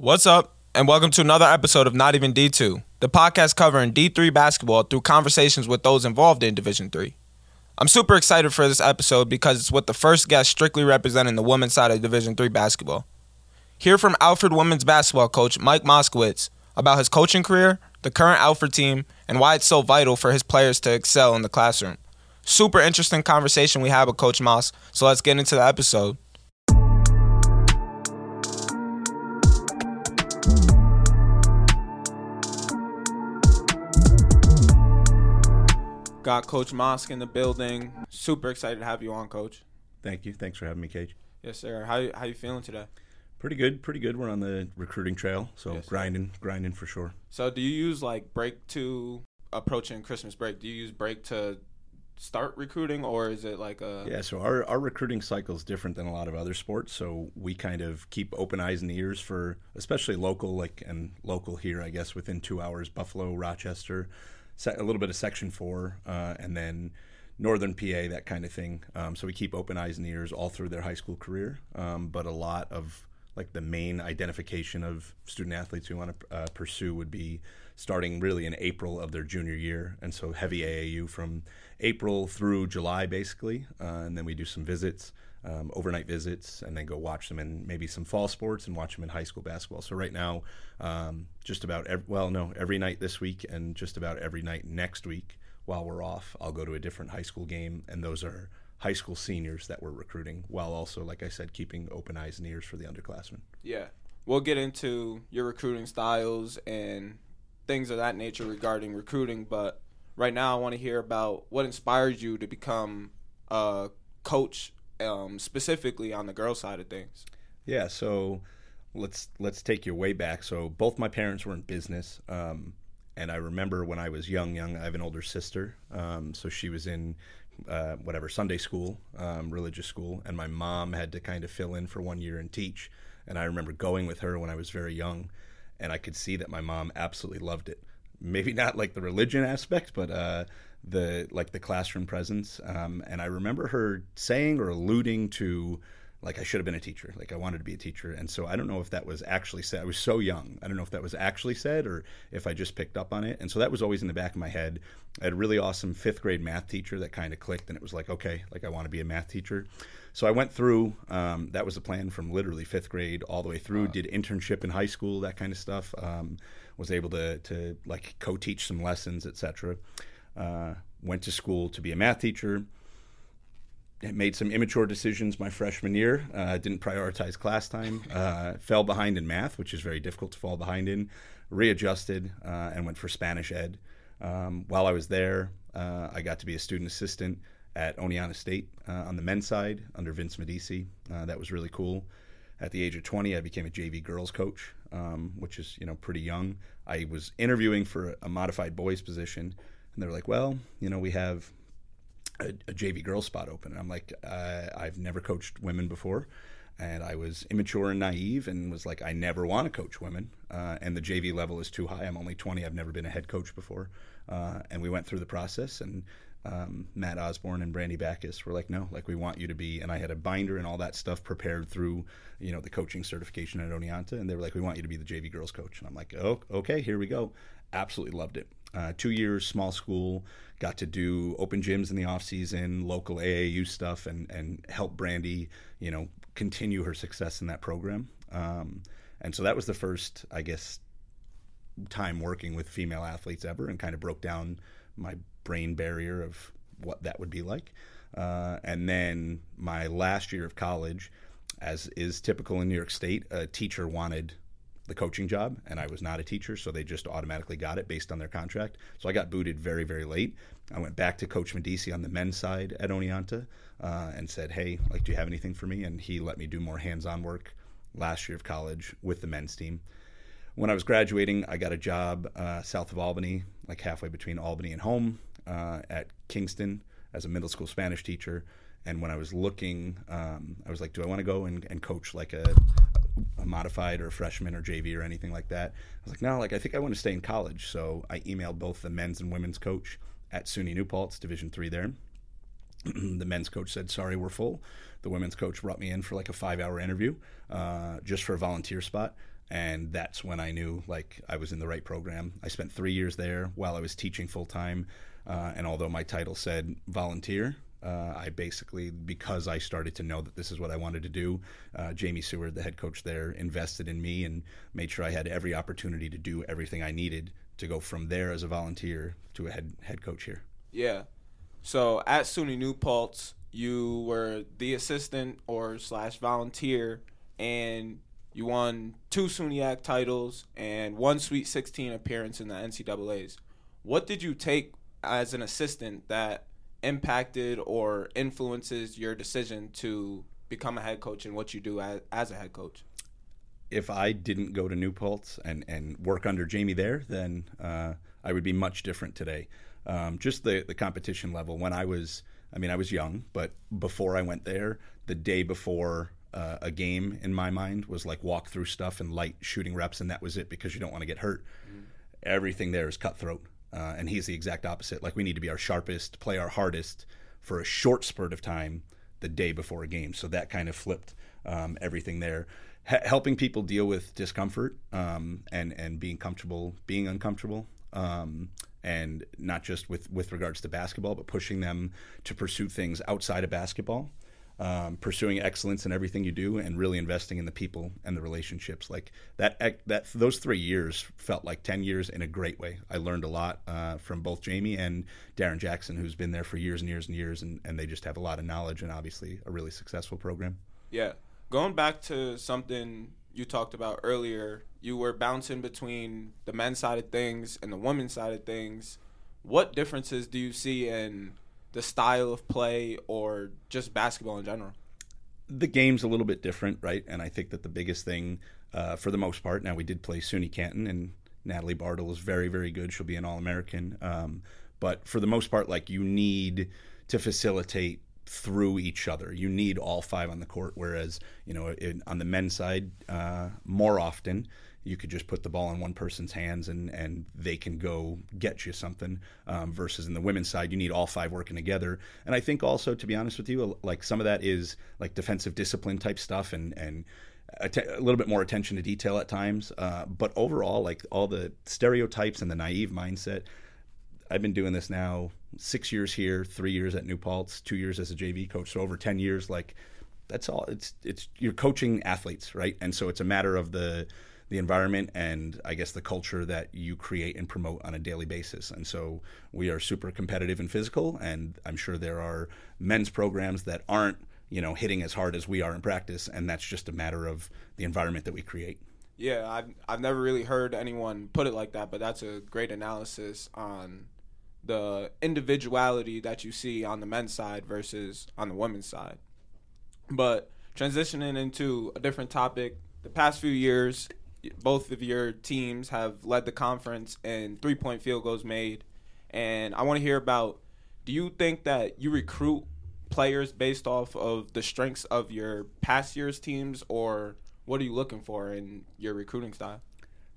What's up, and welcome to another episode of Not Even D2, the podcast covering D3 basketball through conversations with those involved in Division 3. I'm super excited for this episode because it's with the first guest strictly representing the women's side of Division 3 basketball. Hear from Alfred women's basketball coach Mike Moskowitz about his coaching career, the current Alfred team, and why it's so vital for his players to excel in the classroom. Super interesting conversation we had with Coach Moss, so let's get into the episode. Got Coach Mosk in the building. Super excited to have you on, Coach. Thank you. Thanks for having me, Cage. Yes, sir. How how you feeling today? Pretty good. Pretty good. We're on the recruiting trail, so Yes, grinding, grinding for sure. So, do you use like break to approaching Christmas break? Do you use break to start recruiting, or is it like a Yeah. So our our recruiting cycle is different than a lot of other sports. So we kind of keep open eyes and ears for, especially local, like and local here, I guess, within two hours, Buffalo, Rochester, a little bit of Section Four, uh, and then. Northern PA, that kind of thing. Um, so we keep open eyes and ears all through their high school career. Um, but a lot of like the main identification of student athletes we want to uh, pursue would be starting really in April of their junior year, and so heavy AAU from April through July basically, uh, and then we do some visits, um, overnight visits, and then go watch them in maybe some fall sports and watch them in high school basketball. So right now, um, just about ev- well, no, every night this week and just about every night next week while we're off, I'll go to a different high school game, and those are high school seniors that we're recruiting, while also, like I said, keeping open eyes and ears for the underclassmen. Yeah. We'll get into your recruiting styles and things of that nature regarding recruiting, but right now I want to hear about what inspired you to become a coach, um, specifically on the girl side of things. Yeah, so let's let's take you way back. So both my parents were in business, um, and I remember when I was young, young. I have an older sister, um, so she was in uh, whatever Sunday school, um, religious school, and my mom had to kind of fill in for one year and teach. And I remember going with her when I was very young, and I could see that my mom absolutely loved it. Maybe not like the religion aspect, but uh, the like the classroom presence. Um, and I remember her saying or alluding to like I should have been a teacher. Like I wanted to be a teacher. And so I don't know if that was actually said. I was so young. I don't know if that was actually said or if I just picked up on it. And so that was always in the back of my head. I had a really awesome fifth grade math teacher that kind of clicked and it was like, okay, like I want to be a math teacher. So I went through, um, that was the plan from literally fifth grade all the way through, did internship in high school, that kind of stuff. Um, was able to, to like co-teach some lessons, etc. Uh, went to school to be a math teacher made some immature decisions my freshman year. Uh, didn't prioritize class time. Uh, fell behind in math, which is very difficult to fall behind in. Readjusted uh, and went for Spanish ed. Um, while I was there, uh, I got to be a student assistant at Oneonta State on the men's side under Vince Medici. That was really cool. At the age of 20, I became a JV girls coach, um, which is you know pretty young. I was interviewing for a modified boys position, and they're like, "Well, you know, we have a, a JV girl spot open. And I'm like, uh, I've never coached women before. And I was immature and naive and was like, I never want to coach women. Uh, and the JV level is too high. I'm only 20. I've never been a head coach before. Uh, and we went through the process. And um, Matt Osborne and Brandy Backus were like, no, like we want you to be. And I had a binder and all that stuff prepared through, you know, the coaching certification at Oneonta. And they were like, we want you to be the JV girls coach. And I'm like, oh, okay, here we go. Absolutely loved it. Uh, two years, small school, got to do open gyms in the off season, local AAU stuff, and and help Brandy, you know, continue her success in that program. Um, and so that was the first, I guess, time working with female athletes ever, and kind of broke down my brain barrier of what that would be like. Uh, and then my last year of college, as is typical in New York State, a teacher wanted the coaching job, and I was not a teacher, so they just automatically got it based on their contract. So I got booted very, very late. I went back to Coach Medici on the men's side at Oneonta uh, and said, "Hey, like, do you have anything for me?" And he let me do more hands-on work last year of college with the men's team. When I was graduating, I got a job uh, south of Albany, like halfway between Albany and home, uh, at Kingston as a middle school Spanish teacher. And when I was looking, um, I was like, do I want to go and, and coach like a, a modified or freshman or JV or anything like that? I was like, no, like I think I want to stay in college. So I emailed both the men's and women's coach at SUNY New Paltz, Division three there. the men's coach said, sorry, we're full. The women's coach brought me in for like a five hour interview uh, just for a volunteer spot. and that's when I knew like I was in the right program. I spent three years there while I was teaching full time, uh, and although my title said volunteer, uh, I basically, because I started to know that this is what I wanted to do, uh, Jamie Seward, the head coach there, invested in me and made sure I had every opportunity to do everything I needed to go from there as a volunteer to a head head coach here. Yeah. So at SUNY New Paltz, you were the assistant or slash volunteer, and you won two SUNYAC titles and one Sweet 16 appearance in the NCAA's. What did you take as an assistant that impacted or influences your decision to become a head coach and what you do as, as a head coach? If I didn't go to New Paltz and, and work under Jamie there, then uh, I would be much different today. Um, just the, the competition level. When I was, I mean, I was young, but before I went there, the day before uh, a game in my mind was like walk through stuff and light shooting reps, and that was it because you don't want to get hurt. Mm-hmm. Everything there is cutthroat. Uh, and he's the exact opposite. Like we need to be our sharpest, play our hardest for a short spurt of time the day before a game. So that kind of flipped um, everything there. H- helping people deal with discomfort um, and and being comfortable, being uncomfortable, um, and not just with with regards to basketball, but pushing them to pursue things outside of basketball um, pursuing excellence in everything you do and really investing in the people and the relationships. Like that that those three years felt like 10 years in a great way. I learned a lot uh, from both jamie and darren jackson who's been there for years and years and years and, and they just have a lot of knowledge and obviously a really successful program. Yeah. Going back to something you talked about earlier you were bouncing between the men's side of things and the women's side of things. What differences do you see in the style of play or just basketball in general? The game's a little bit different, right? And I think that the biggest thing, uh, for the most part, now we did play SUNY Canton, and Natalie Bartle is very, very good. She'll be an All American. Um, but for the most part, like you need to facilitate through each other. You need all five on the court. Whereas, you know, in, on the men's side, uh, more often, you could just put the ball in one person's hands and and they can go get you something. Um, versus in the women's side, you need all five working together. And I think also, to be honest with you, like some of that is like defensive discipline type stuff and and a, little bit more attention to detail at times. Uh, but overall, like all the stereotypes and the naive mindset. I've been doing this now six years here, three years at New Paltz, two years as a JV coach, so over ten years. Like that's all. It's it's you're coaching athletes, right? And so it's a matter of the the environment and I guess the culture that you create and promote on a daily basis. And so we are super competitive and physical, and I'm sure there are men's programs that aren't you know hitting as hard as we are in practice, and that's just a matter of the environment that we create. Yeah, I've I've never really heard anyone put it like that, but that's a great analysis on the individuality that you see on the men's side versus on the women's side. But transitioning into a different topic, the past few years, both of your teams have led the conference in three point field goals made. And I want to hear about do you think that you recruit players based off of the strengths of your past year's teams, or what are you looking for in your recruiting style?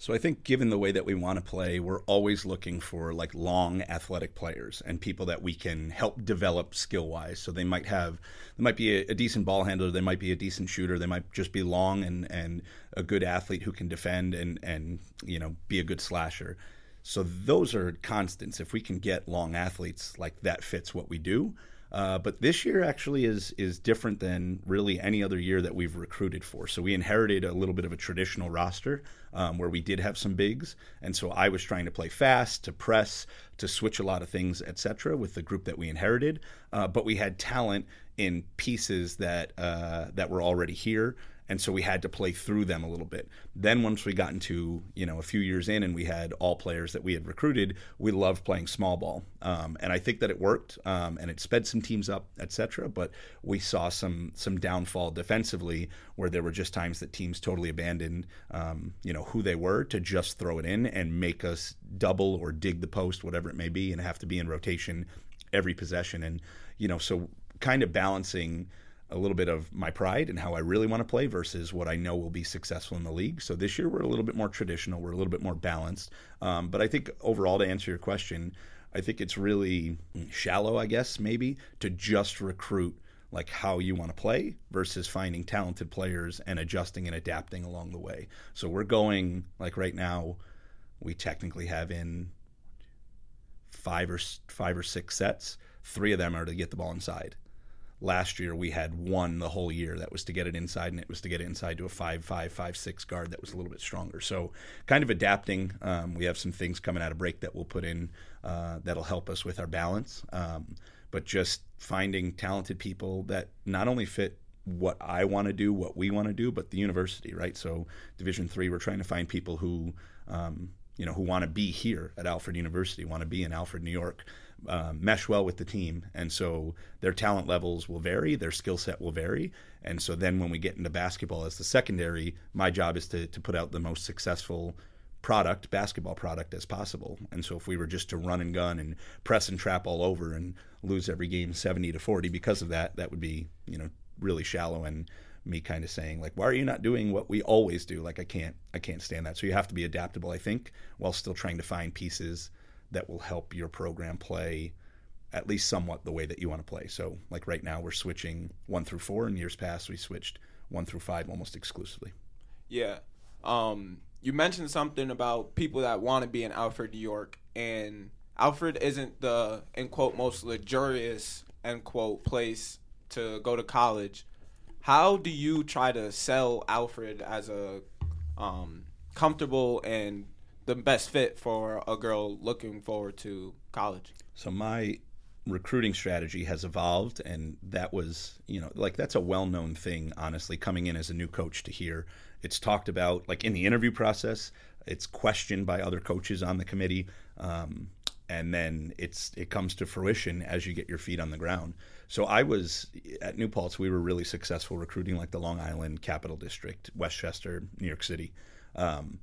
So I think given the way that we want to play, we're always looking for like long athletic players and people that we can help develop skill wise. So they might have they might be a, a, decent ball handler, they might be a decent shooter, they might just be long and and a good athlete who can defend and and you know be a good slasher. So those are constants. If we can get long athletes, like that fits what we do. Uh, but this year actually is is different than really any other year that we've recruited for. So we inherited a little bit of a traditional roster um, where we did have some bigs, and so I was trying to play fast, to press, to switch a lot of things, etc. With the group that we inherited, uh, but we had talent in pieces that uh, that were already here and so we had to play through them a little bit. Then once we got into you know a few years in and we had all players that we had recruited, we loved playing small ball, um, and I think that it worked um, and it sped some teams up, etc. But we saw some some downfall defensively where there were just times that teams totally abandoned um, you know who they were to just throw it in and make us double or dig the post, whatever it may be, and have to be in rotation every possession, and you know so kind of balancing a little bit of my pride and how I really want to play versus what I know will be successful in the league. So this year we're a little bit more traditional, we're a little bit more balanced. Um, but I think overall, to answer your question, I think it's really shallow, I guess, maybe, to just recruit like how you want to play versus finding talented players and adjusting and adapting along the way. So we're going like right now we technically have in five or five or six sets. Three of them are to get the ball inside. Last year we had one the whole year that was to get it inside, and it was to get it inside to a five five five six guard that was a little bit stronger. So kind of adapting. Um, we have some things coming out of break that we'll put in uh, that'll help us with our balance. Um, but just finding talented people that not only fit what I want to do, what we want to do, but the university, right? So Division three, we're trying to find people who um, you know, who want to be here at Alfred University, want to be in Alfred, New York, um, mesh well with the team. And so their talent levels will vary, their skill set will vary. And so then when we get into basketball as the secondary, my job is to, to put out the most successful product, basketball product as possible. And so if we were just to run and gun and press and trap all over and lose every game 70 to 40 because of that, that would be, you know, really shallow and me kind of saying like why are you not doing what we always do like i can't i can't stand that so you have to be adaptable i think while still trying to find pieces that will help your program play at least somewhat the way that you want to play. So like right now we're switching one through four in years past we switched one through five almost exclusively. Yeah um, you mentioned something about people that want to be in alfred new york and alfred isn't the end quote most luxurious end quote place to go to college. How do you try to sell Alfred as a um, comfortable and the best fit for a girl looking forward to college? So my recruiting strategy has evolved and that was you know like that's a well-known thing honestly coming in as a new coach to hear it's talked about like in the interview process it's questioned by other coaches on the committee um, and then it's it comes to fruition as you get your feet on the ground so I was at New Paltz. We were really successful recruiting like the Long Island Capital District, Westchester, New York City. Um,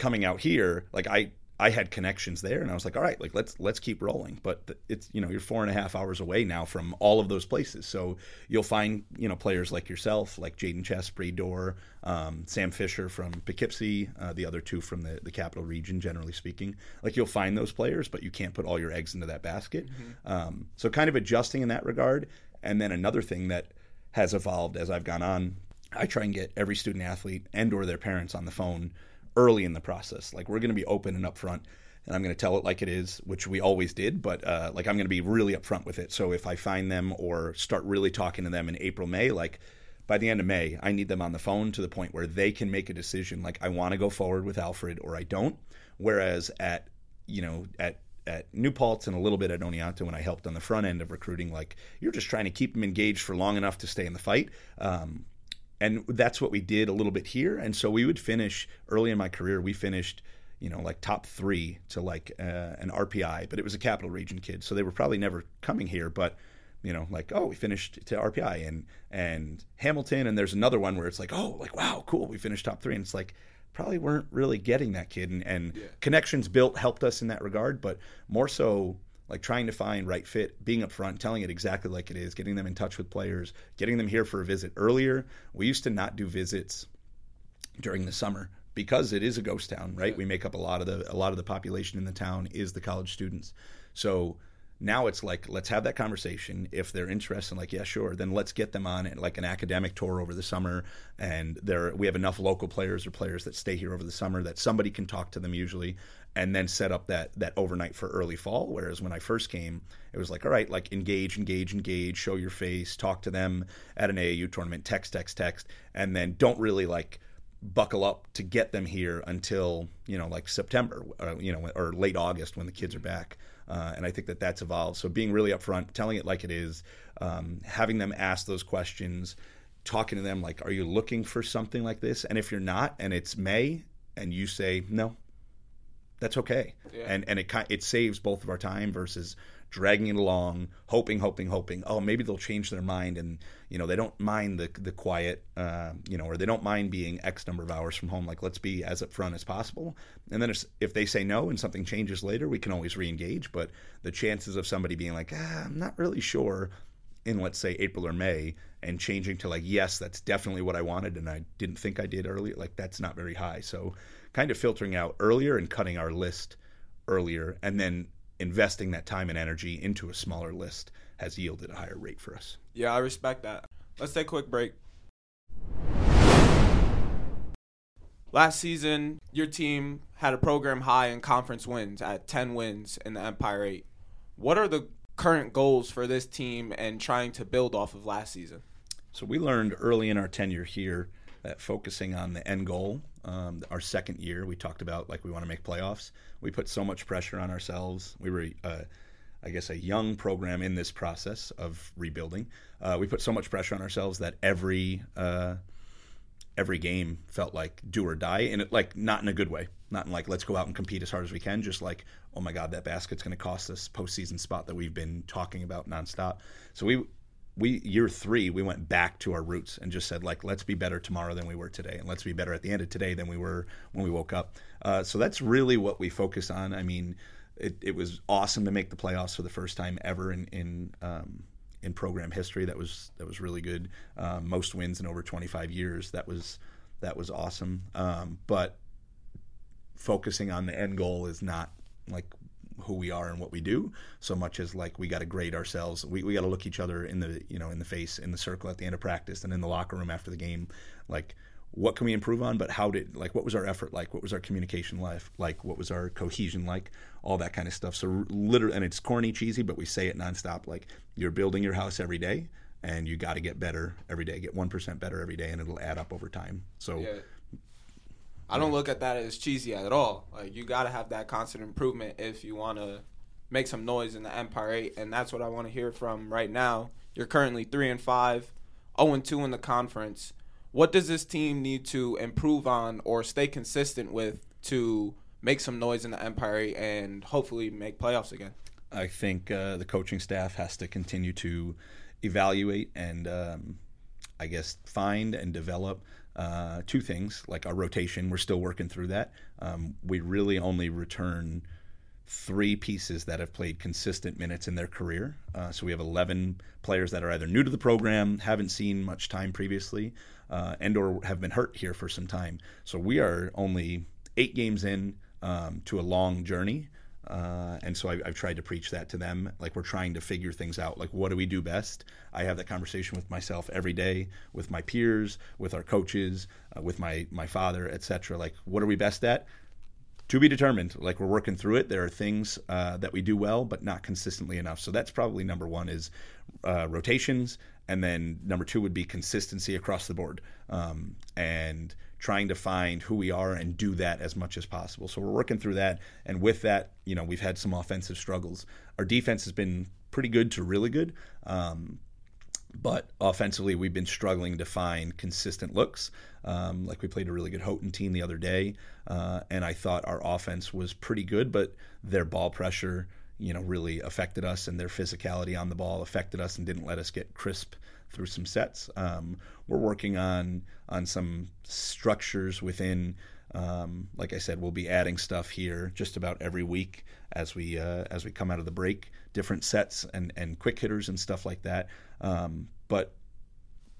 coming out here, like I I had connections there, and I was like, all right, like let's let's keep rolling. But it's you know you're four and a half hours away now from all of those places, so you'll find you know players like yourself, like Jaden Chesbury, Door, um, Sam Fisher from Poughkeepsie, uh, the other two from the the capital region, generally speaking. Like you'll find those players, but you can't put all your eggs into that basket. Mm-hmm. Um, so kind of adjusting in that regard. And then another thing that has evolved as I've gone on, I try and get every student athlete and or their parents on the phone early in the process. Like we're going to be open and upfront, and I'm going to tell it like it is, which we always did. But uh, like I'm going to be really upfront with it. So if I find them or start really talking to them in April, May, like by the end of May, I need them on the phone to the point where they can make a decision. Like I want to go forward with Alfred or I don't. Whereas at you know at at New Paltz and a little bit at Oneonta when I helped on the front end of recruiting, like you're just trying to keep them engaged for long enough to stay in the fight. Um, and that's what we did a little bit here. And so we would finish early in my career. We finished, you know, like top three to like uh, an RPI, but it was a capital region kid, so they were probably never coming here. But you know, like oh, we finished to RPI and and Hamilton, and there's another one where it's like oh, like wow, cool, we finished top three, and it's like probably weren't really getting that kid, and, and yeah. connections built helped us in that regard, but more so like trying to find right fit, being upfront, telling it exactly like it is, getting them in touch with players, getting them here for a visit earlier. We used to not do visits during the summer because it is a ghost town, right? Yeah. We make up a lot of the a lot of the population in the town is the college students. So now it's like let's have that conversation if they're interested like yeah sure then let's get them on like an academic tour over the summer and there we have enough local players or players that stay here over the summer that somebody can talk to them usually and then set up that that overnight for early fall. Whereas when I first came, it was like, all right, like engage, engage, engage, show your face, talk to them at an AAU tournament, text, text, text, and then don't really like buckle up to get them here until you know like September, uh, you know, or late August when the kids are back. Uh, and I think that that's evolved. So being really upfront, telling it like it is, um, having them ask those questions, talking to them like, "Are you looking for something like this?" And if you're not, and it's May, and you say no, that's okay. Yeah. And and it it saves both of our time versus dragging it along, hoping, hoping, hoping. Oh, maybe they'll change their mind, and you know they don't mind the the quiet, uh, you know, or they don't mind being X number of hours from home. Like let's be as upfront as possible. And then if, if they say no and something changes later, we can always reengage. But the chances of somebody being like, ah, I'm not really sure, in let's say April or May, and changing to like, yes, that's definitely what I wanted, and I didn't think I did earlier. Like that's not very high. So kind of filtering out earlier and cutting our list earlier and then investing that time and energy into a smaller list has yielded a higher rate for us. Yeah, I respect that. Let's take a quick break. Last season, your team had a program high in conference wins at 10 wins in the Empire 8. What are the current goals for this team and trying to build off of last season? So we learned early in our tenure here that focusing on the end goal, um, our second year, we talked about like we want to make playoffs. We put so much pressure on ourselves. We were, uh, I guess, a young program in this process of rebuilding. Uh, we put so much pressure on ourselves that every uh, every game felt like do or die, and it like not in a good way. Not in like let's go out and compete as hard as we can. Just like oh my god, that basket's going to cost us postseason spot that we've been talking about nonstop. So we we year three we went back to our roots and just said like let's be better tomorrow than we were today and let's be better at the end of today than we were when we woke up uh, so that's really what we focus on i mean it, it, was awesome to make the playoffs for the first time ever in in um, in program history. That was that was really good. Um, most wins in over 25 years. That was that was awesome. Um, but focusing on the end goal is not like who we are and what we do so much as like we got to grade ourselves. We, we got to look each other in the you know in the face in the circle at the end of practice and in the locker room after the game. Like what can we improve on? But how did like what was our effort like? What was our communication life like? What was our cohesion like? All that kind of stuff. So literally and it's corny cheesy but we say it nonstop. Like you're building your house every day and you got to get better every day. Get 1% better every day and it'll add up over time. So yeah. I don't look at that as cheesy at all. Like you got to have that constant improvement if you want to make some noise in the empire 8 and that's what i want to hear from right now. You're currently 3 and 5 0 and 2 in the conference. What does this team need to improve on or stay consistent with to make some noise in the Empire and hopefully make playoffs again? I think uh, the coaching staff has to continue to evaluate and, um, I guess, find and develop uh, two things like our rotation. We're still working through that. Um, we really only return three pieces that have played consistent minutes in their career. Uh, so we have 11 players that are either new to the program, haven't seen much time previously, uh, and or have been hurt here for some time. So we are only eight games in um, to a long journey. Uh, and so I, have tried to preach that to them. Like we're trying to figure things out. Like what do we do best? I have that conversation with myself every day, with my peers, with our coaches, uh, with my my father, etc. Like what are we best at? To be determined. Like we're working through it. There are things uh, that we do well, but not consistently enough. So that's probably number one is uh, rotations and then number two would be consistency across the board um, and trying to find who we are and do that as much as possible. So we're working through that. And with that you know we've had some offensive struggles. Our defense has been pretty good to really good. Um, but offensively, we've been struggling to find consistent looks. Um, like we played a really good Houghton team the other day, uh, and I thought our offense was pretty good, but their ball pressure you know, really affected us, and their physicality on the ball affected us and didn't let us get crisp through some sets. Um, we're working on on some structures within. Um, like I said, we'll be adding stuff here just about every week as we uh, as we come out of the break, different sets and and quick hitters and stuff like that. Um, but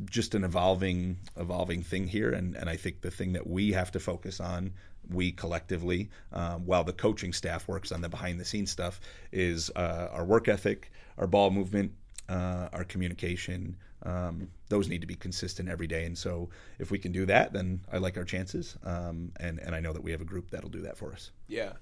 just an evolving evolving thing here and, and I think the thing that we have to focus on we collectively um, while the coaching staff works on the behind the scenes stuff is uh, our work ethic our ball movement uh, our communication um, those need to be consistent every day. And so if we can do that then I like our chances um, and and I know that we have a group that'll do that for us. Yeah.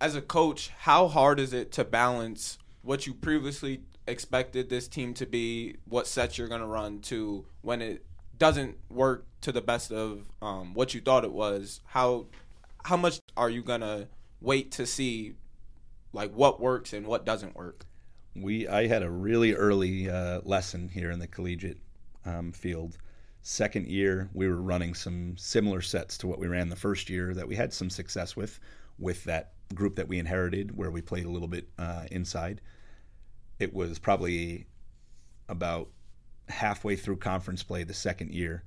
As a coach how hard is it to balance what you previously expected this team to be, what sets you're going to run to when it doesn't work to the best of um, what you thought it was. How how much are you to wait to see like what works and what doesn't work? We I had a really early uh, lesson here in the collegiate um, field. Second year, we were running some similar sets to what we ran the first year that we had some success with, with that group that we inherited, where we played a little bit uh, inside it was probably about halfway through conference play the second year.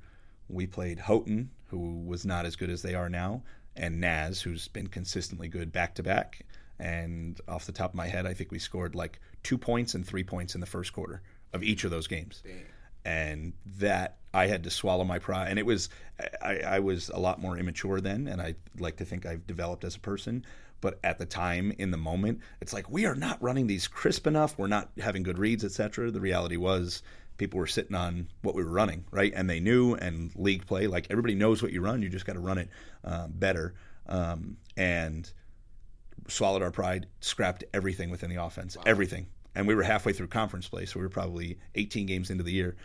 We played Houghton, who was not as good as they are now, and Naz, who's been consistently good back to back. And off the top of my head, I think we scored like two points and three points in the first quarter of each of those games. Damn. and that I had to swallow my pride. And it was, I, I was a lot more immature then, and I like to think I've developed as a person. But at the time, in the moment, it's like we are not running these crisp enough. We're not having good reads, etc. The reality was people were sitting on what we were running, right? And they knew, and league play, like everybody knows what you run. You just got to run it uh, better. Um, and swallowed our pride, scrapped everything within the offense, wow. everything. And we were halfway through conference play, so we were probably 18 games into the year.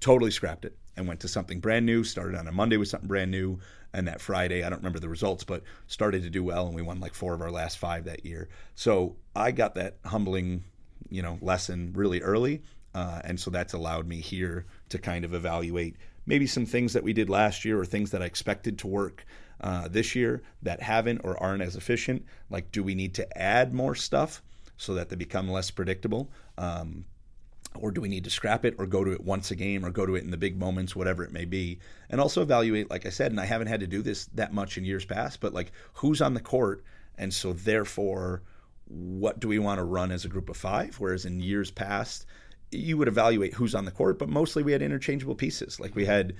Totally scrapped it and went to something brand new. Started on a Monday with something brand new, and that Friday, I don't remember the results, but started to do well, and we won like four of our last five that year. So I got that humbling, you know, lesson really early, uh, and so that's allowed me here to kind of evaluate maybe some things that we did last year or things that I expected to work uh, this year that haven't or aren't as efficient. Like, do we need to add more stuff so that they become less predictable? Um, or do we need to scrap it or go to it once a game or go to it in the big moments, whatever it may be? And also evaluate, like I said, and I haven't had to do this that much in years past, but like who's on the court. And so, therefore, what do we want to run as a group of five? Whereas in years past, you would evaluate who's on the court, but mostly we had interchangeable pieces. Like we had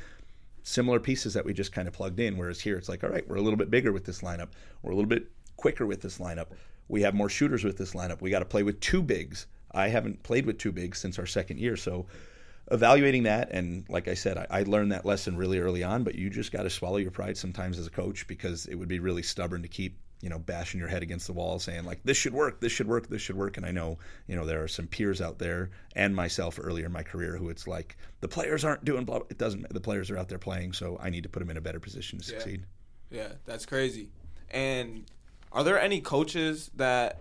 similar pieces that we just kind of plugged in. Whereas here, it's like, all right, we're a little bit bigger with this lineup. We're a little bit quicker with this lineup. We have more shooters with this lineup. We got to play with two bigs. I haven't played with two bigs since our second year. So evaluating that, and like I said, I, I learned that lesson really early on, but you just got to swallow your pride sometimes as a coach because it would be really stubborn to keep you know, bashing your head against the wall saying like this should work, this should work, this should work. And I know, you know, there are some peers out there and myself earlier in my career who it's like the players aren't doing blah. It doesn't. The players are out there playing, so I need to put them in a better position to yeah. succeed. Yeah, that's crazy. And are there any coaches that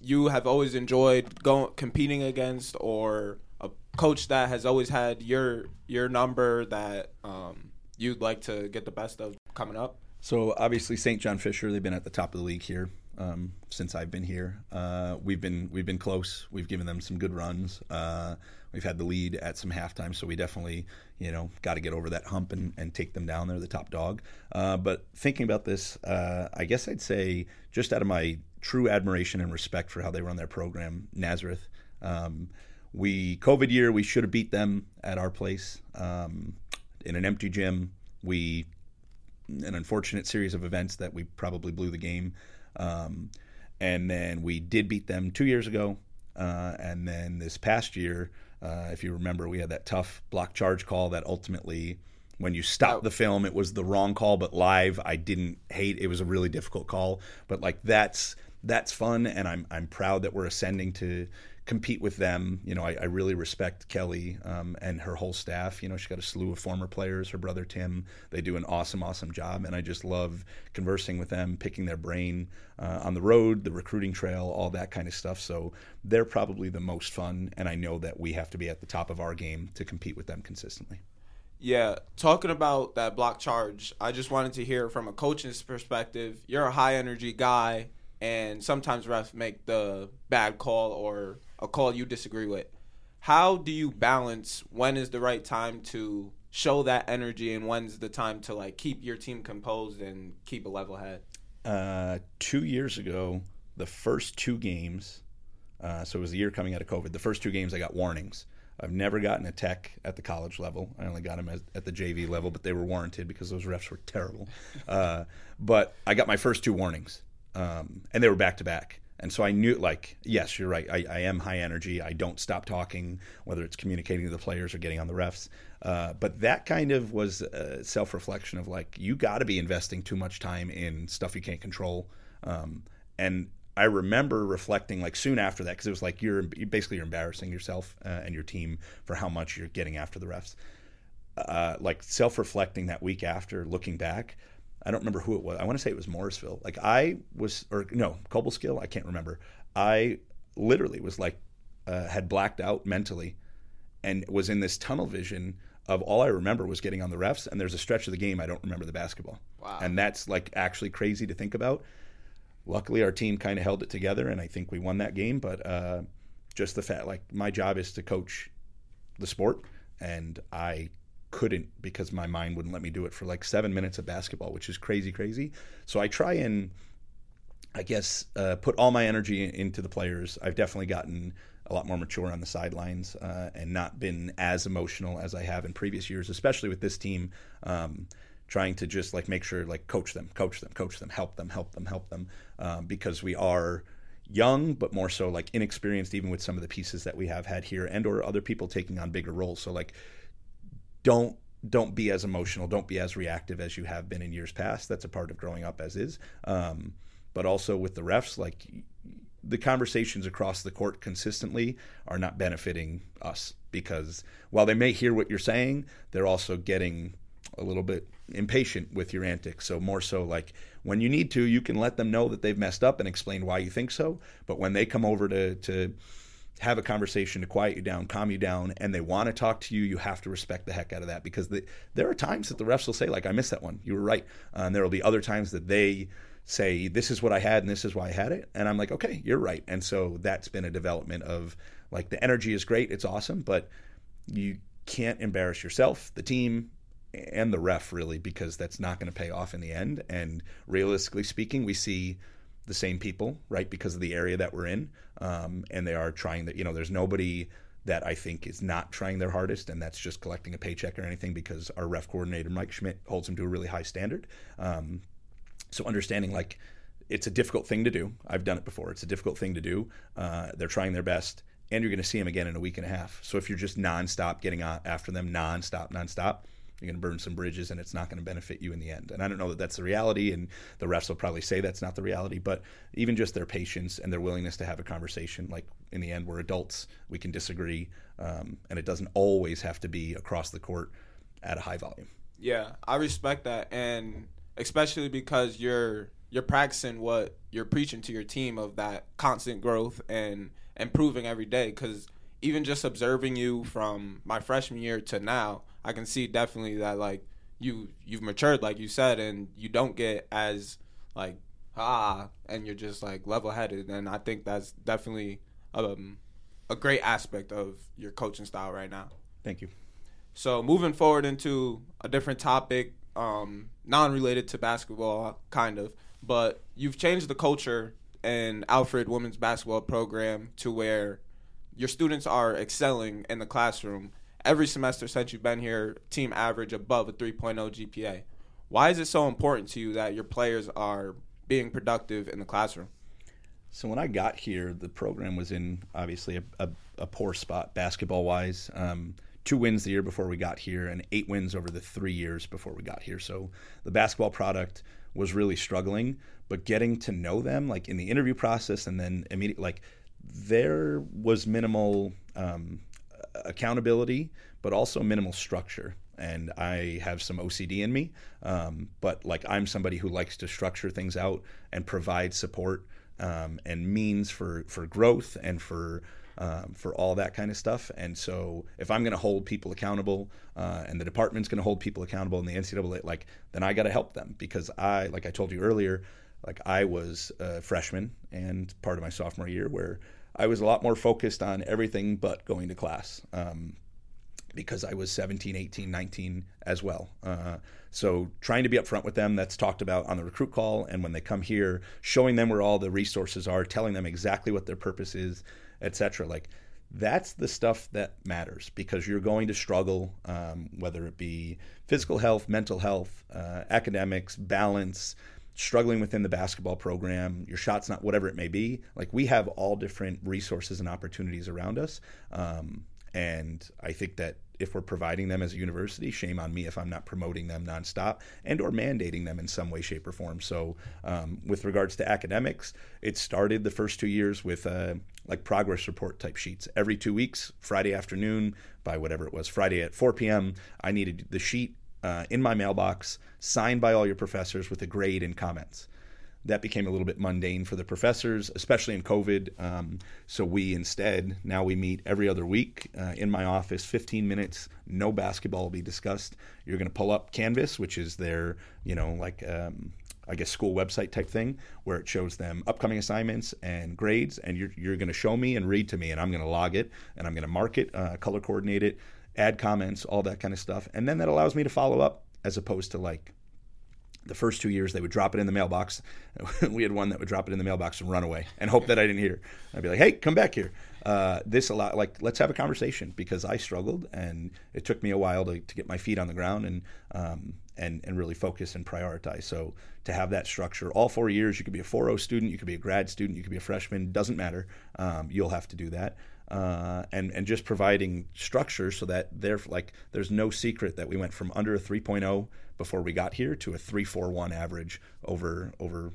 you have always enjoyed going competing against, or a coach that has always had your your number that um, you'd like to get the best of coming up? So obviously St. John Fisher, they've been at the top of the league here um, since I've been here. Uh, we've been we've been close. We've given them some good runs. Uh, we've had the lead at some halftime, so we definitely you know got to get over that hump and, and take them down. They're the top dog. Uh, but thinking about this, uh, I guess I'd say just out of my true admiration and respect for how they run their program, Nazareth. Um, we COVID year we should have beat them at our place um, in an empty gym. We an unfortunate series of events that we probably blew the game. Um, and then we did beat them two years ago. Uh, and then this past year, uh, if you remember, we had that tough block charge call that ultimately, when you stop the film, it was the wrong call. But live, I didn't hate. It was a really difficult call. But like that's that's fun, and I'm I'm proud that we're ascending to compete with them. You know, I, I really respect Kelly um, and her whole staff. You know, she's got a slew of former players. Her brother Tim, they do an awesome, awesome job, and I just love conversing with them, picking their brain uh, on the road, the recruiting trail, all that kind of stuff. So they're probably the most fun, and I know that we have to be at the top of our game to compete with them consistently. Yeah, talking about that block charge, I just wanted to hear from a coach's perspective. You're a high energy guy, and sometimes refs make the bad call or a call you disagree with. How do you balance when is the right time to show that energy and when's the time to like keep your team composed and keep a level head? Uh, two years ago, the first two games, uh, so it was the year coming out of COVID. The first two games, I got warnings. I've never gotten a tech at the college level. I only got them at, at the JV level, but they were warranted because those refs were terrible. Uh, but I got my first two warnings, um, and they were back to back. And so I knew, like, yes, you're right. I, I, am high energy. I don't stop talking, whether it's communicating to the players or getting on the refs. Uh, but that kind of was self reflection of like, you got to be investing too much time in stuff you can't control. Um, and I remember reflecting like soon after that because it was like you're basically you're embarrassing yourself uh, and your team for how much you're getting after the refs. Uh, like self reflecting that week after, looking back, I don't remember who it was. I want to say it was Morrisville. Like I was, or no, Cobleskill. I can't remember. I literally was like, uh, had blacked out mentally, and was in this tunnel vision of all I remember was getting on the refs. And there's a stretch of the game I don't remember the basketball. Wow. And that's like actually crazy to think about. Luckily, our team kind of held it together, and I think we won that game. But uh, just the fact, like my job is to coach the sport, and I couldn't because my mind wouldn't let me do it for like seven minutes of basketball, which is crazy, crazy. So I try and, I guess, uh, put all my energy into the players. I've definitely gotten a lot more mature on the sidelines uh, and not been as emotional as I have in previous years, especially with this team. Um, trying to just like make sure like coach them, coach them, coach them, help them, help them, help them, um, because we are young, but more so like inexperienced, even with some of the pieces that we have had here, and or other people taking on bigger roles. So like, don't don't be as emotional, don't be as reactive as you have been in years past. That's a part of growing up as is. Um, but also with the refs, like the conversations across the court consistently are not benefiting us because while they may hear what you're saying, they're also getting a little bit impatient with your antics. So more so like when you need to, you can let them know that they've messed up and explain why you think so. But when they come over to to have a conversation to quiet you down, calm you down, and they want to talk to you, you have to respect the heck out of that because the, there are times that the refs will say like, "I missed that one. You were right," uh, and there will be other times that they say, "This is what I had and this is why I had it," and I'm like, "Okay, you're right." And so that's been a development of like the energy is great, it's awesome, but you can't embarrass yourself, the team, and the ref really because that's not going to pay off in the end. And realistically speaking, we see the same people, right, because of the area that we're in, um, and they are trying that. You know, there's nobody that I think is not trying their hardest, and that's just collecting a paycheck or anything because our ref coordinator Mike Schmidt holds them to a really high standard. Um, so understanding like it's a difficult thing to do. I've done it before. It's a difficult thing to do. Uh, they're trying their best, and you're going to see them again in a week and a half. So if you're just nonstop getting after them, nonstop, nonstop, you're going to burn some bridges and it's not going to benefit you in the end. And I don't know that that's the reality, and the refs will probably say that's not the reality, but even just their patience and their willingness to have a conversation, like in the end, we're adults, we can disagree, um, and it doesn't always have to be across the court at a high volume. Yeah, I respect that, and especially because you're you're practicing what you're preaching to your team of that constant growth and improving every day because even just observing you from my freshman year to now I can see definitely that like you you've matured like you said and you don't get as like ah and you're just like level headed and I think that's definitely um, a great aspect of your coaching style right now. Thank you. So moving forward into a different topic, um, non-related to basketball, kind of, but you've changed the culture in Alfred Women's Basketball Program to where your students are excelling in the classroom every semester since you've been here, team average above a 3.0 GPA. Why is it so important to you that your players are being productive in the classroom? So when I got here, the program was in obviously a, a, a poor spot basketball wise. Um, two wins the year before we got here, and eight wins over the three years before we got here. So the basketball product was really struggling. But getting to know them, like in the interview process, and then immediately, like there was minimal um, accountability, but also minimal structure. And I have some OCD in me, um, but like I'm somebody who likes to structure things out and provide support um, and means for for growth and for um, for all that kind of stuff. And so, if I'm going to hold people accountable, uh, and the department's going to hold people accountable, and the NCAA, like, then I got to help them because I, like I told you earlier, like I was a freshman and part of my sophomore year where I was a lot more focused on everything but going to class. Um, because I was 17, 18, 19 as well. Uh, so trying to be upfront with them, that's talked about on the recruit call. And when they come here, showing them where all the resources are, telling them exactly what their purpose is, etc. Like that's the stuff that matters because you're going to struggle, um, whether it be physical health, mental health, uh, academics, balance, struggling within the basketball program, your shot's not whatever it may be. Like we have all different resources and opportunities around us. Um, and I think that if we're providing them as a university, shame on me if I'm not promoting them nonstop and or mandating them in some way, shape, or form. So, um, with regards to academics, it started the first two years with uh, like progress report type sheets. Every two weeks, Friday afternoon by whatever it was, Friday at 4 p.m., I needed the sheet uh, in my mailbox, signed by all your professors with a grade and comments. That became a little bit mundane for the professors, especially in COVID. Um, so we instead now we meet every other week uh, in my office, 15 minutes. No basketball will be discussed. You're going to pull up Canvas, which is their you know like um, I guess school website type thing where it shows them upcoming assignments and grades, and you're you're going to show me and read to me, and I'm going to log it and I'm going to mark it, uh, color coordinate it add comments, all that kind of stuff. And then that allows me to follow up as opposed to like the first two years they would drop it in the mailbox. we had one that would drop it in the mailbox and run away and hope that I didn't hear. I'd be like, "Hey, come back here." Uh, this a lot like let's have a conversation because I struggled and it took me a while to, to get my feet on the ground and um, and and really focus and prioritize. So to have that structure, all four years, you could be a 4.0 student, you could be a grad student, you could be a freshman, doesn't matter. Um, you'll have to do that. Uh, and and just providing structure so that there like there's no secret that we went from under a 3.0 before we got here to a 3.41 average over over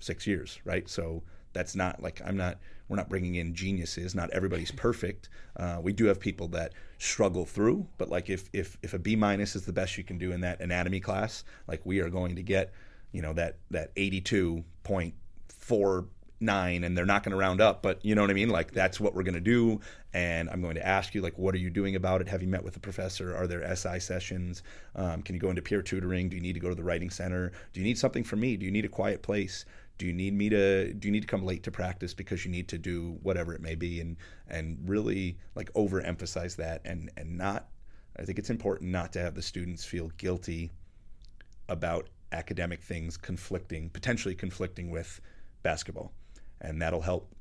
six years, right? So that's not like I'm not we're not bringing in geniuses. Not everybody's perfect. Uh, we do have people that struggle through, but like if if if a B minus is the best you can do in that anatomy class, like we are going to get, you know that that 82.4 nine and they're not going to round up but you know what i mean? Like that's what we're going to do. And i'm going to ask you like what are you doing about it? Have you met with a professor? Are there si sessions? Um, can you go into peer tutoring? Do you need to go to the writing center? Do you need something from me? Do you need a quiet place? Do you need me to do you need to come late to practice because you need to do whatever it may be? And and really like overemphasize that and and not i think it's important not to have the students feel guilty about academic things conflicting potentially conflicting with basketball and that'll help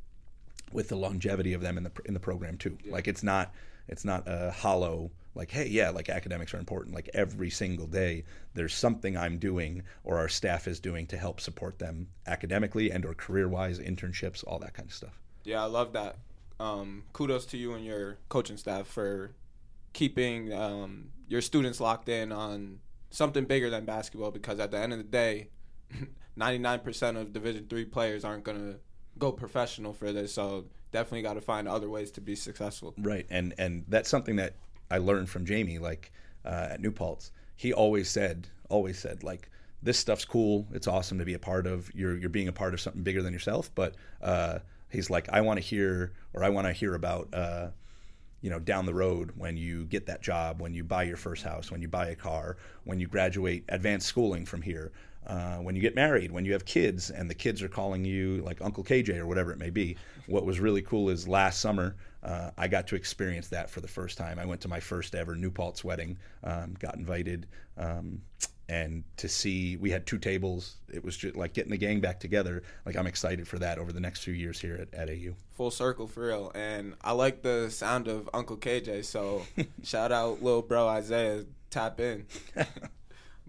with the longevity of them in the in the program too. Yeah. Like it's not it's not a hollow like hey yeah like academics are important like every single day there's something i'm doing or our staff is doing to help support them academically and or career wise internships all that kind of stuff yeah i love that um, kudos to you and your coaching staff for keeping um, your students locked in on something bigger than basketball because at the end of the day 99% of division three players aren't going to go professional for this. So definitely got to find other ways to be successful. Right, and and that's something that I learned from Jamie. Like uh, at New Paltz, he always said, always said, like this stuff's cool. It's awesome to be a part of. You're you're being a part of something bigger than yourself. But uh, he's like, I want to hear, or I want to hear about. Uh, you know, down the road when you get that job, when you buy your first house, when you buy a car, when you graduate advanced schooling from here, uh, when you get married, when you have kids, and the kids are calling you like Uncle KJ or whatever it may be. What was really cool is last summer uh, I got to experience that for the first time. I went to my first ever New Paltz wedding, um, got invited, um, and to see we had two tables. It was just like getting the gang back together. Like I'm excited for that over the next few years here at, at AU. Full circle for real, and I like the sound of Uncle KJ. So shout out little bro Isaiah, tap in.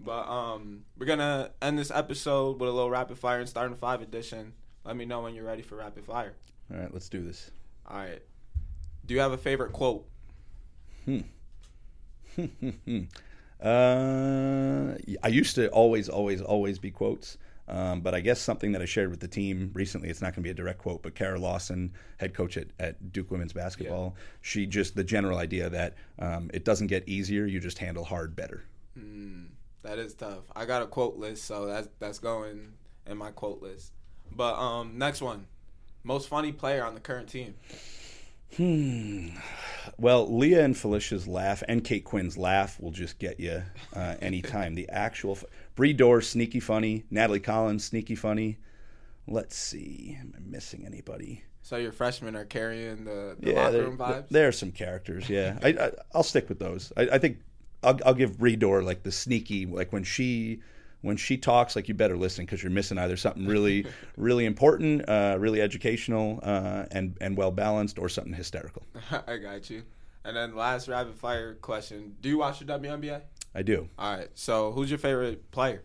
But um, we're gonna end this episode with a little rapid fire and starting five edition. Let me know when you're ready for rapid fire. All right, let's do this. All right. Do you have a favorite quote? Hmm. uh, I used to always, always, always be quotes. Um, but I guess something that I shared with the team recently, it's not going to be a direct quote, but Kara Lawson, head coach at, at Duke women's basketball, yeah. she just, the general idea that um, it doesn't get easier, you just handle hard better. Mm. That is tough. I got a quote list, so that's that's going in my quote list. But um, next one, most funny player on the current team. Hmm. Well, Leah and Felicia's laugh and Kate Quinn's laugh will just get you uh, anytime. the actual f- Bree Dorr, sneaky funny. Natalie Collins, sneaky funny. Let's see. Am I missing anybody? So your freshmen are carrying the, the yeah, locker room vibes. There are some characters. Yeah, I, I will stick with those. I, I think I'll, I'll give Bree Dorr like the sneaky like when she when she talks like you better listen because you're missing either something really really important uh, really educational uh, and and well balanced or something hysterical. I got you. And then last rapid fire question. Do you watch the WNBA i do. All right. So who's your favorite player?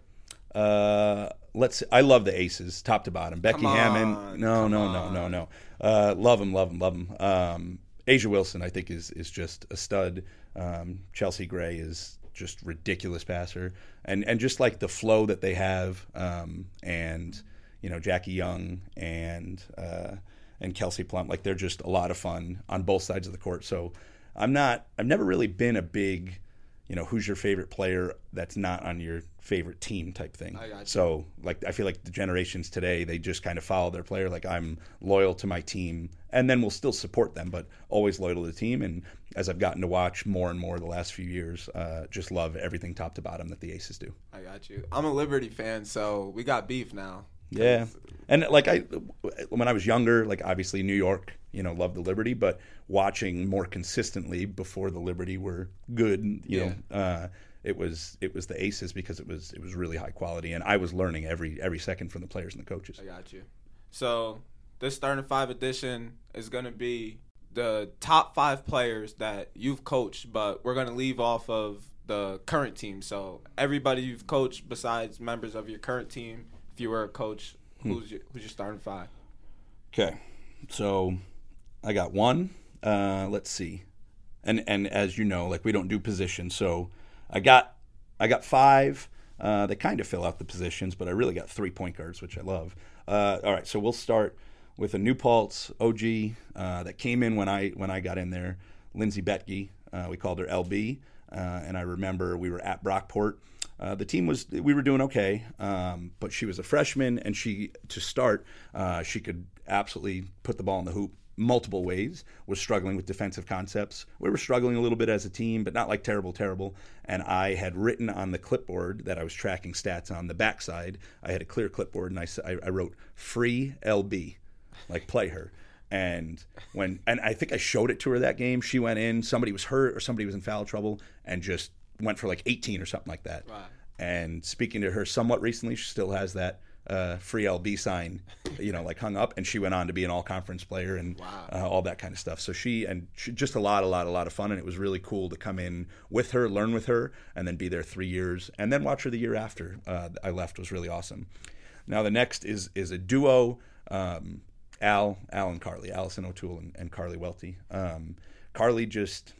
Uh, let's see. i love the aces top to bottom. Becky Come hammon no no, no no no no. Uh, love them love them love them um, A'ja Wilson, I think, is is just a stud. Um, Chelsea Gray is just ridiculous passer, and and just like the flow that they have, um, and you know Jackie Young and uh, and Kelsey Plum, like they're just a lot of fun on both sides of the court. So I'm not, I've never really been a big you know, who's your favorite player that's not on your favorite team type thing. So, like, I feel like the generations today, they just kind of follow their player. Like, I'm loyal to my team, and then we'll still support them, but always loyal to the team. And as I've gotten to watch more and more the last few years, uh, just love everything top to bottom that the Aces do. I got you. I'm a Liberty fan, so we got beef now. Yeah, and like I, when I was younger, like obviously New York, you know, loved the Liberty, but watching more consistently before the Liberty were good, you yeah. know, uh, it was it was the aces because it was it was really high quality, and I was learning every every second from the players and the coaches. I got you. So this starting five edition is going to be the top five players that you've coached, but we're going to leave off of the current team. So everybody you've coached besides members of your current team, if you were a coach, hmm. who's your, who's your starting five? Okay, so I got one. Uh, let's see, and and as you know, like we don't do positions, so I got I got five. Uh, they kind of fill out the positions, but I really got three point guards, which I love. Uh, all right, so we'll start with a New Paltz OG uh, that came in when I when I got in there. Lindsay Betke, uh, we called her LB, uh, and I remember we were at Brockport. Uh, the team was we were doing okay, um, but she was a freshman, and she to start uh, she could absolutely put the ball in the hoop multiple ways. Was struggling with defensive concepts. We were struggling a little bit as a team, but not like terrible, terrible. And I had written on the clipboard that I was tracking stats on the backside. I had a clear clipboard, and I I wrote free LB like play her. And when and I think I showed it to her that game. She went in. Somebody was hurt or somebody was in foul trouble, and just went for like 18 or something like that. Wow. And speaking to her somewhat recently, she still has that uh, free LB sign, you know, like hung up. And she went on to be an all conference player and wow. uh, all that kind of stuff. So she and she, just a lot, a lot, a lot of fun. And it was really cool to come in with her, learn with her, and then be there three years, and then watch her the year after uh, I left was really awesome. Now the next is is a duo. Um, Al, Al and Carly, Allison O'Toole and, and Carly Welty. Um, Carly just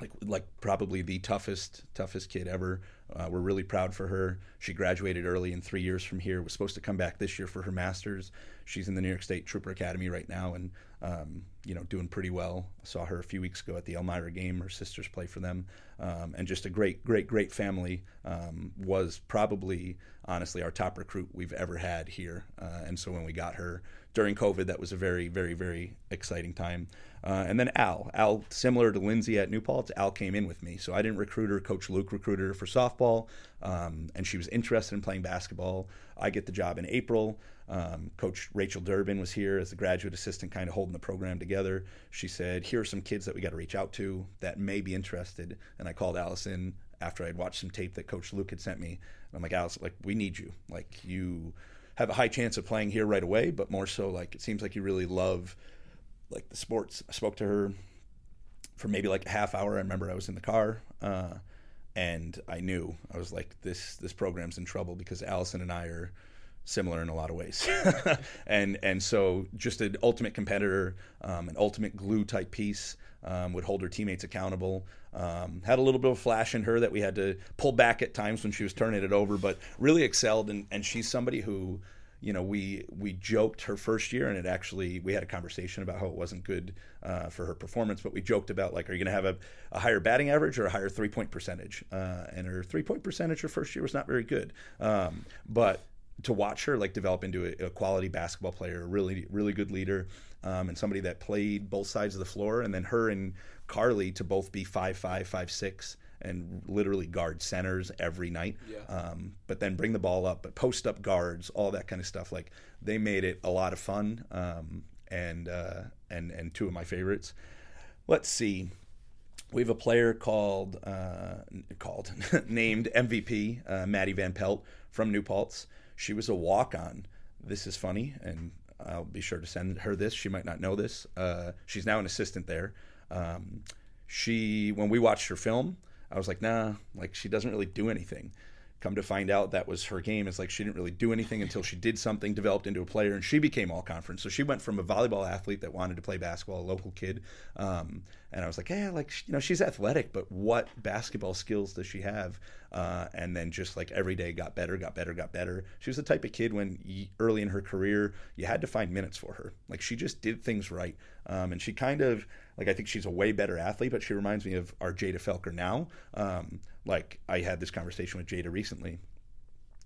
like like probably the toughest toughest kid ever. Uh, we're really proud for her. She graduated early in three years from here. Was supposed to come back this year for her masters. She's in the New York State Trooper Academy right now, and um, you know doing pretty well. I saw her a few weeks ago at the Elmira game. Her sisters play for them, um, and just a great, great, great family. Um, was probably honestly our top recruit we've ever had here. Uh, and so when we got her during COVID, that was a very, very, very exciting time. Uh, and then Al, Al, similar to Lindsay at New Paltz, Al came in with me. So I didn't recruit her. Coach Luke recruited her for softball, um, and she was interested in playing basketball. I get the job in April. Um, Coach Rachel Durbin was here as the graduate assistant, kind of holding the program together. She said, "Here are some kids that we got to reach out to that may be interested." And I called Allison after I'd watched some tape that Coach Luke had sent me. And I'm like, Allison, like we need you. Like you have a high chance of playing here right away, but more so like it seems like you really love like the sports. I spoke to her for maybe like a half hour. I remember I was in the car, uh, and I knew I was like, this this program's in trouble because Allison and I are similar in a lot of ways, and and so just an ultimate competitor, um, an ultimate glue type piece. Um, would hold her teammates accountable. Um, had a little bit of flash in her that we had to pull back at times when she was turning it over, but really excelled. And, and she's somebody who you know, we we joked her first year, and it actually we had a conversation about how it wasn't good uh, for her performance. But we joked about like, are you going to have a, a, higher batting average or a higher three point percentage? Uh, and her three point percentage her first year was not very good. Um, but to watch her like develop into a, a, quality basketball player, a really really good leader, um, and somebody that played both sides of the floor, and then her and Carly to both be five five five six and literally guard centers every night. Yeah. Um, but then bring the ball up, but post up guards, all that kind of stuff. Like they made it a lot of fun. Um, and uh, and and two of my favorites. Let's see. We have a player called uh, called named MVP, uh, Maddie Van Pelt from New Paltz. She was a walk on. This is funny, and I'll be sure to send her this. She might not know this. Uh, she's now an assistant there. Um, she when we watched her film, I was like, nah, like she doesn't really do anything. Come to find out, that was her game. It's like she didn't really do anything until she did something, developed into a player, and she became all conference. So she went from a volleyball athlete that wanted to play basketball, a local kid, um, and I was like, yeah, like you know, she's athletic, but what basketball skills does she have? Uh, and then just like every day got better, got better, got better. She was the type of kid when early in her career you had to find minutes for her. Like she just did things right, um, and she kind of like I think she's a way better athlete, but she reminds me of our Jada Felker now. Um, like I had this conversation with Jada recently.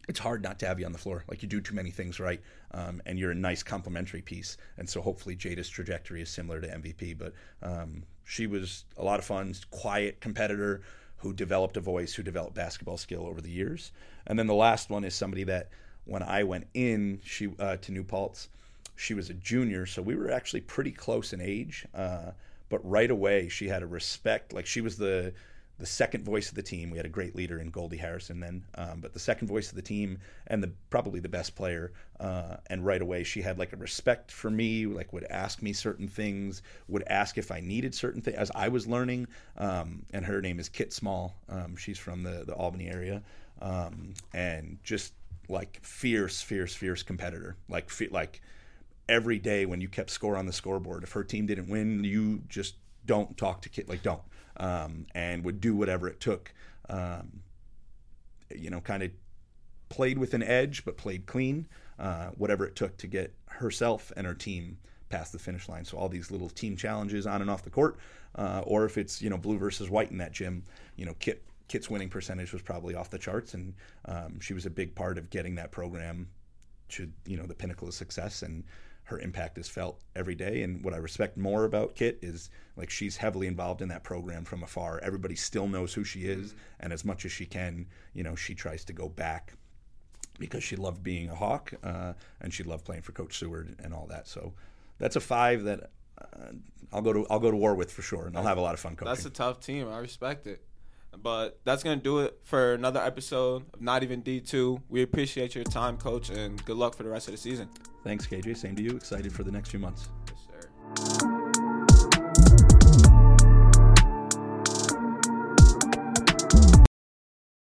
It's hard not to have you on the floor. Like you do too many things right, um, and you're a nice complementary piece. And so hopefully Jada's trajectory is similar to MVP. But um, she was a lot of fun, quiet competitor who developed a voice, who developed basketball skill over the years. And then the last one is somebody that when I went in she uh, to New Paltz, she was a junior, so we were actually pretty close in age. Uh, but right away she had a respect like she was the the second voice of the team. We had a great leader in Goldie Harrison then, um, but the second voice of the team and the probably the best player. Uh, and right away, she had like a respect for me. Like would ask me certain things, would ask if I needed certain things as I was learning. Um, and her name is Kit Small. Um, she's from the the Albany area, um, and just like fierce, fierce, fierce competitor. Like like every day when you kept score on the scoreboard, if her team didn't win, you just don't talk to Kit. Like don't um, and would do whatever it took. Um, you know, kind of played with an edge, but played clean, uh, whatever it took to get herself and her team past the finish line. So all these little team challenges on and off the court, uh, or if it's you know blue versus white in that gym, you know Kit Kit's winning percentage was probably off the charts, and um, she was a big part of getting that program to you know the pinnacle of success. And her impact is felt every day. And what I respect more about Kit is like she's heavily involved in that program from afar. Everybody still knows who she is, mm-hmm. and as much as she can, you know, she tries to go back because she loved being a Hawk uh, and she loved playing for Coach Seward and all that. So that's a five that uh, I'll go to I'll go to war with for sure, and I'll have a lot of fun coaching. That's a tough team. I respect it. But that's going to do it for another episode of Not Even D2. We appreciate your time, coach, and good luck for the rest of the season. Thanks, KJ. Same to you. Excited for the next few months. Yes, sir.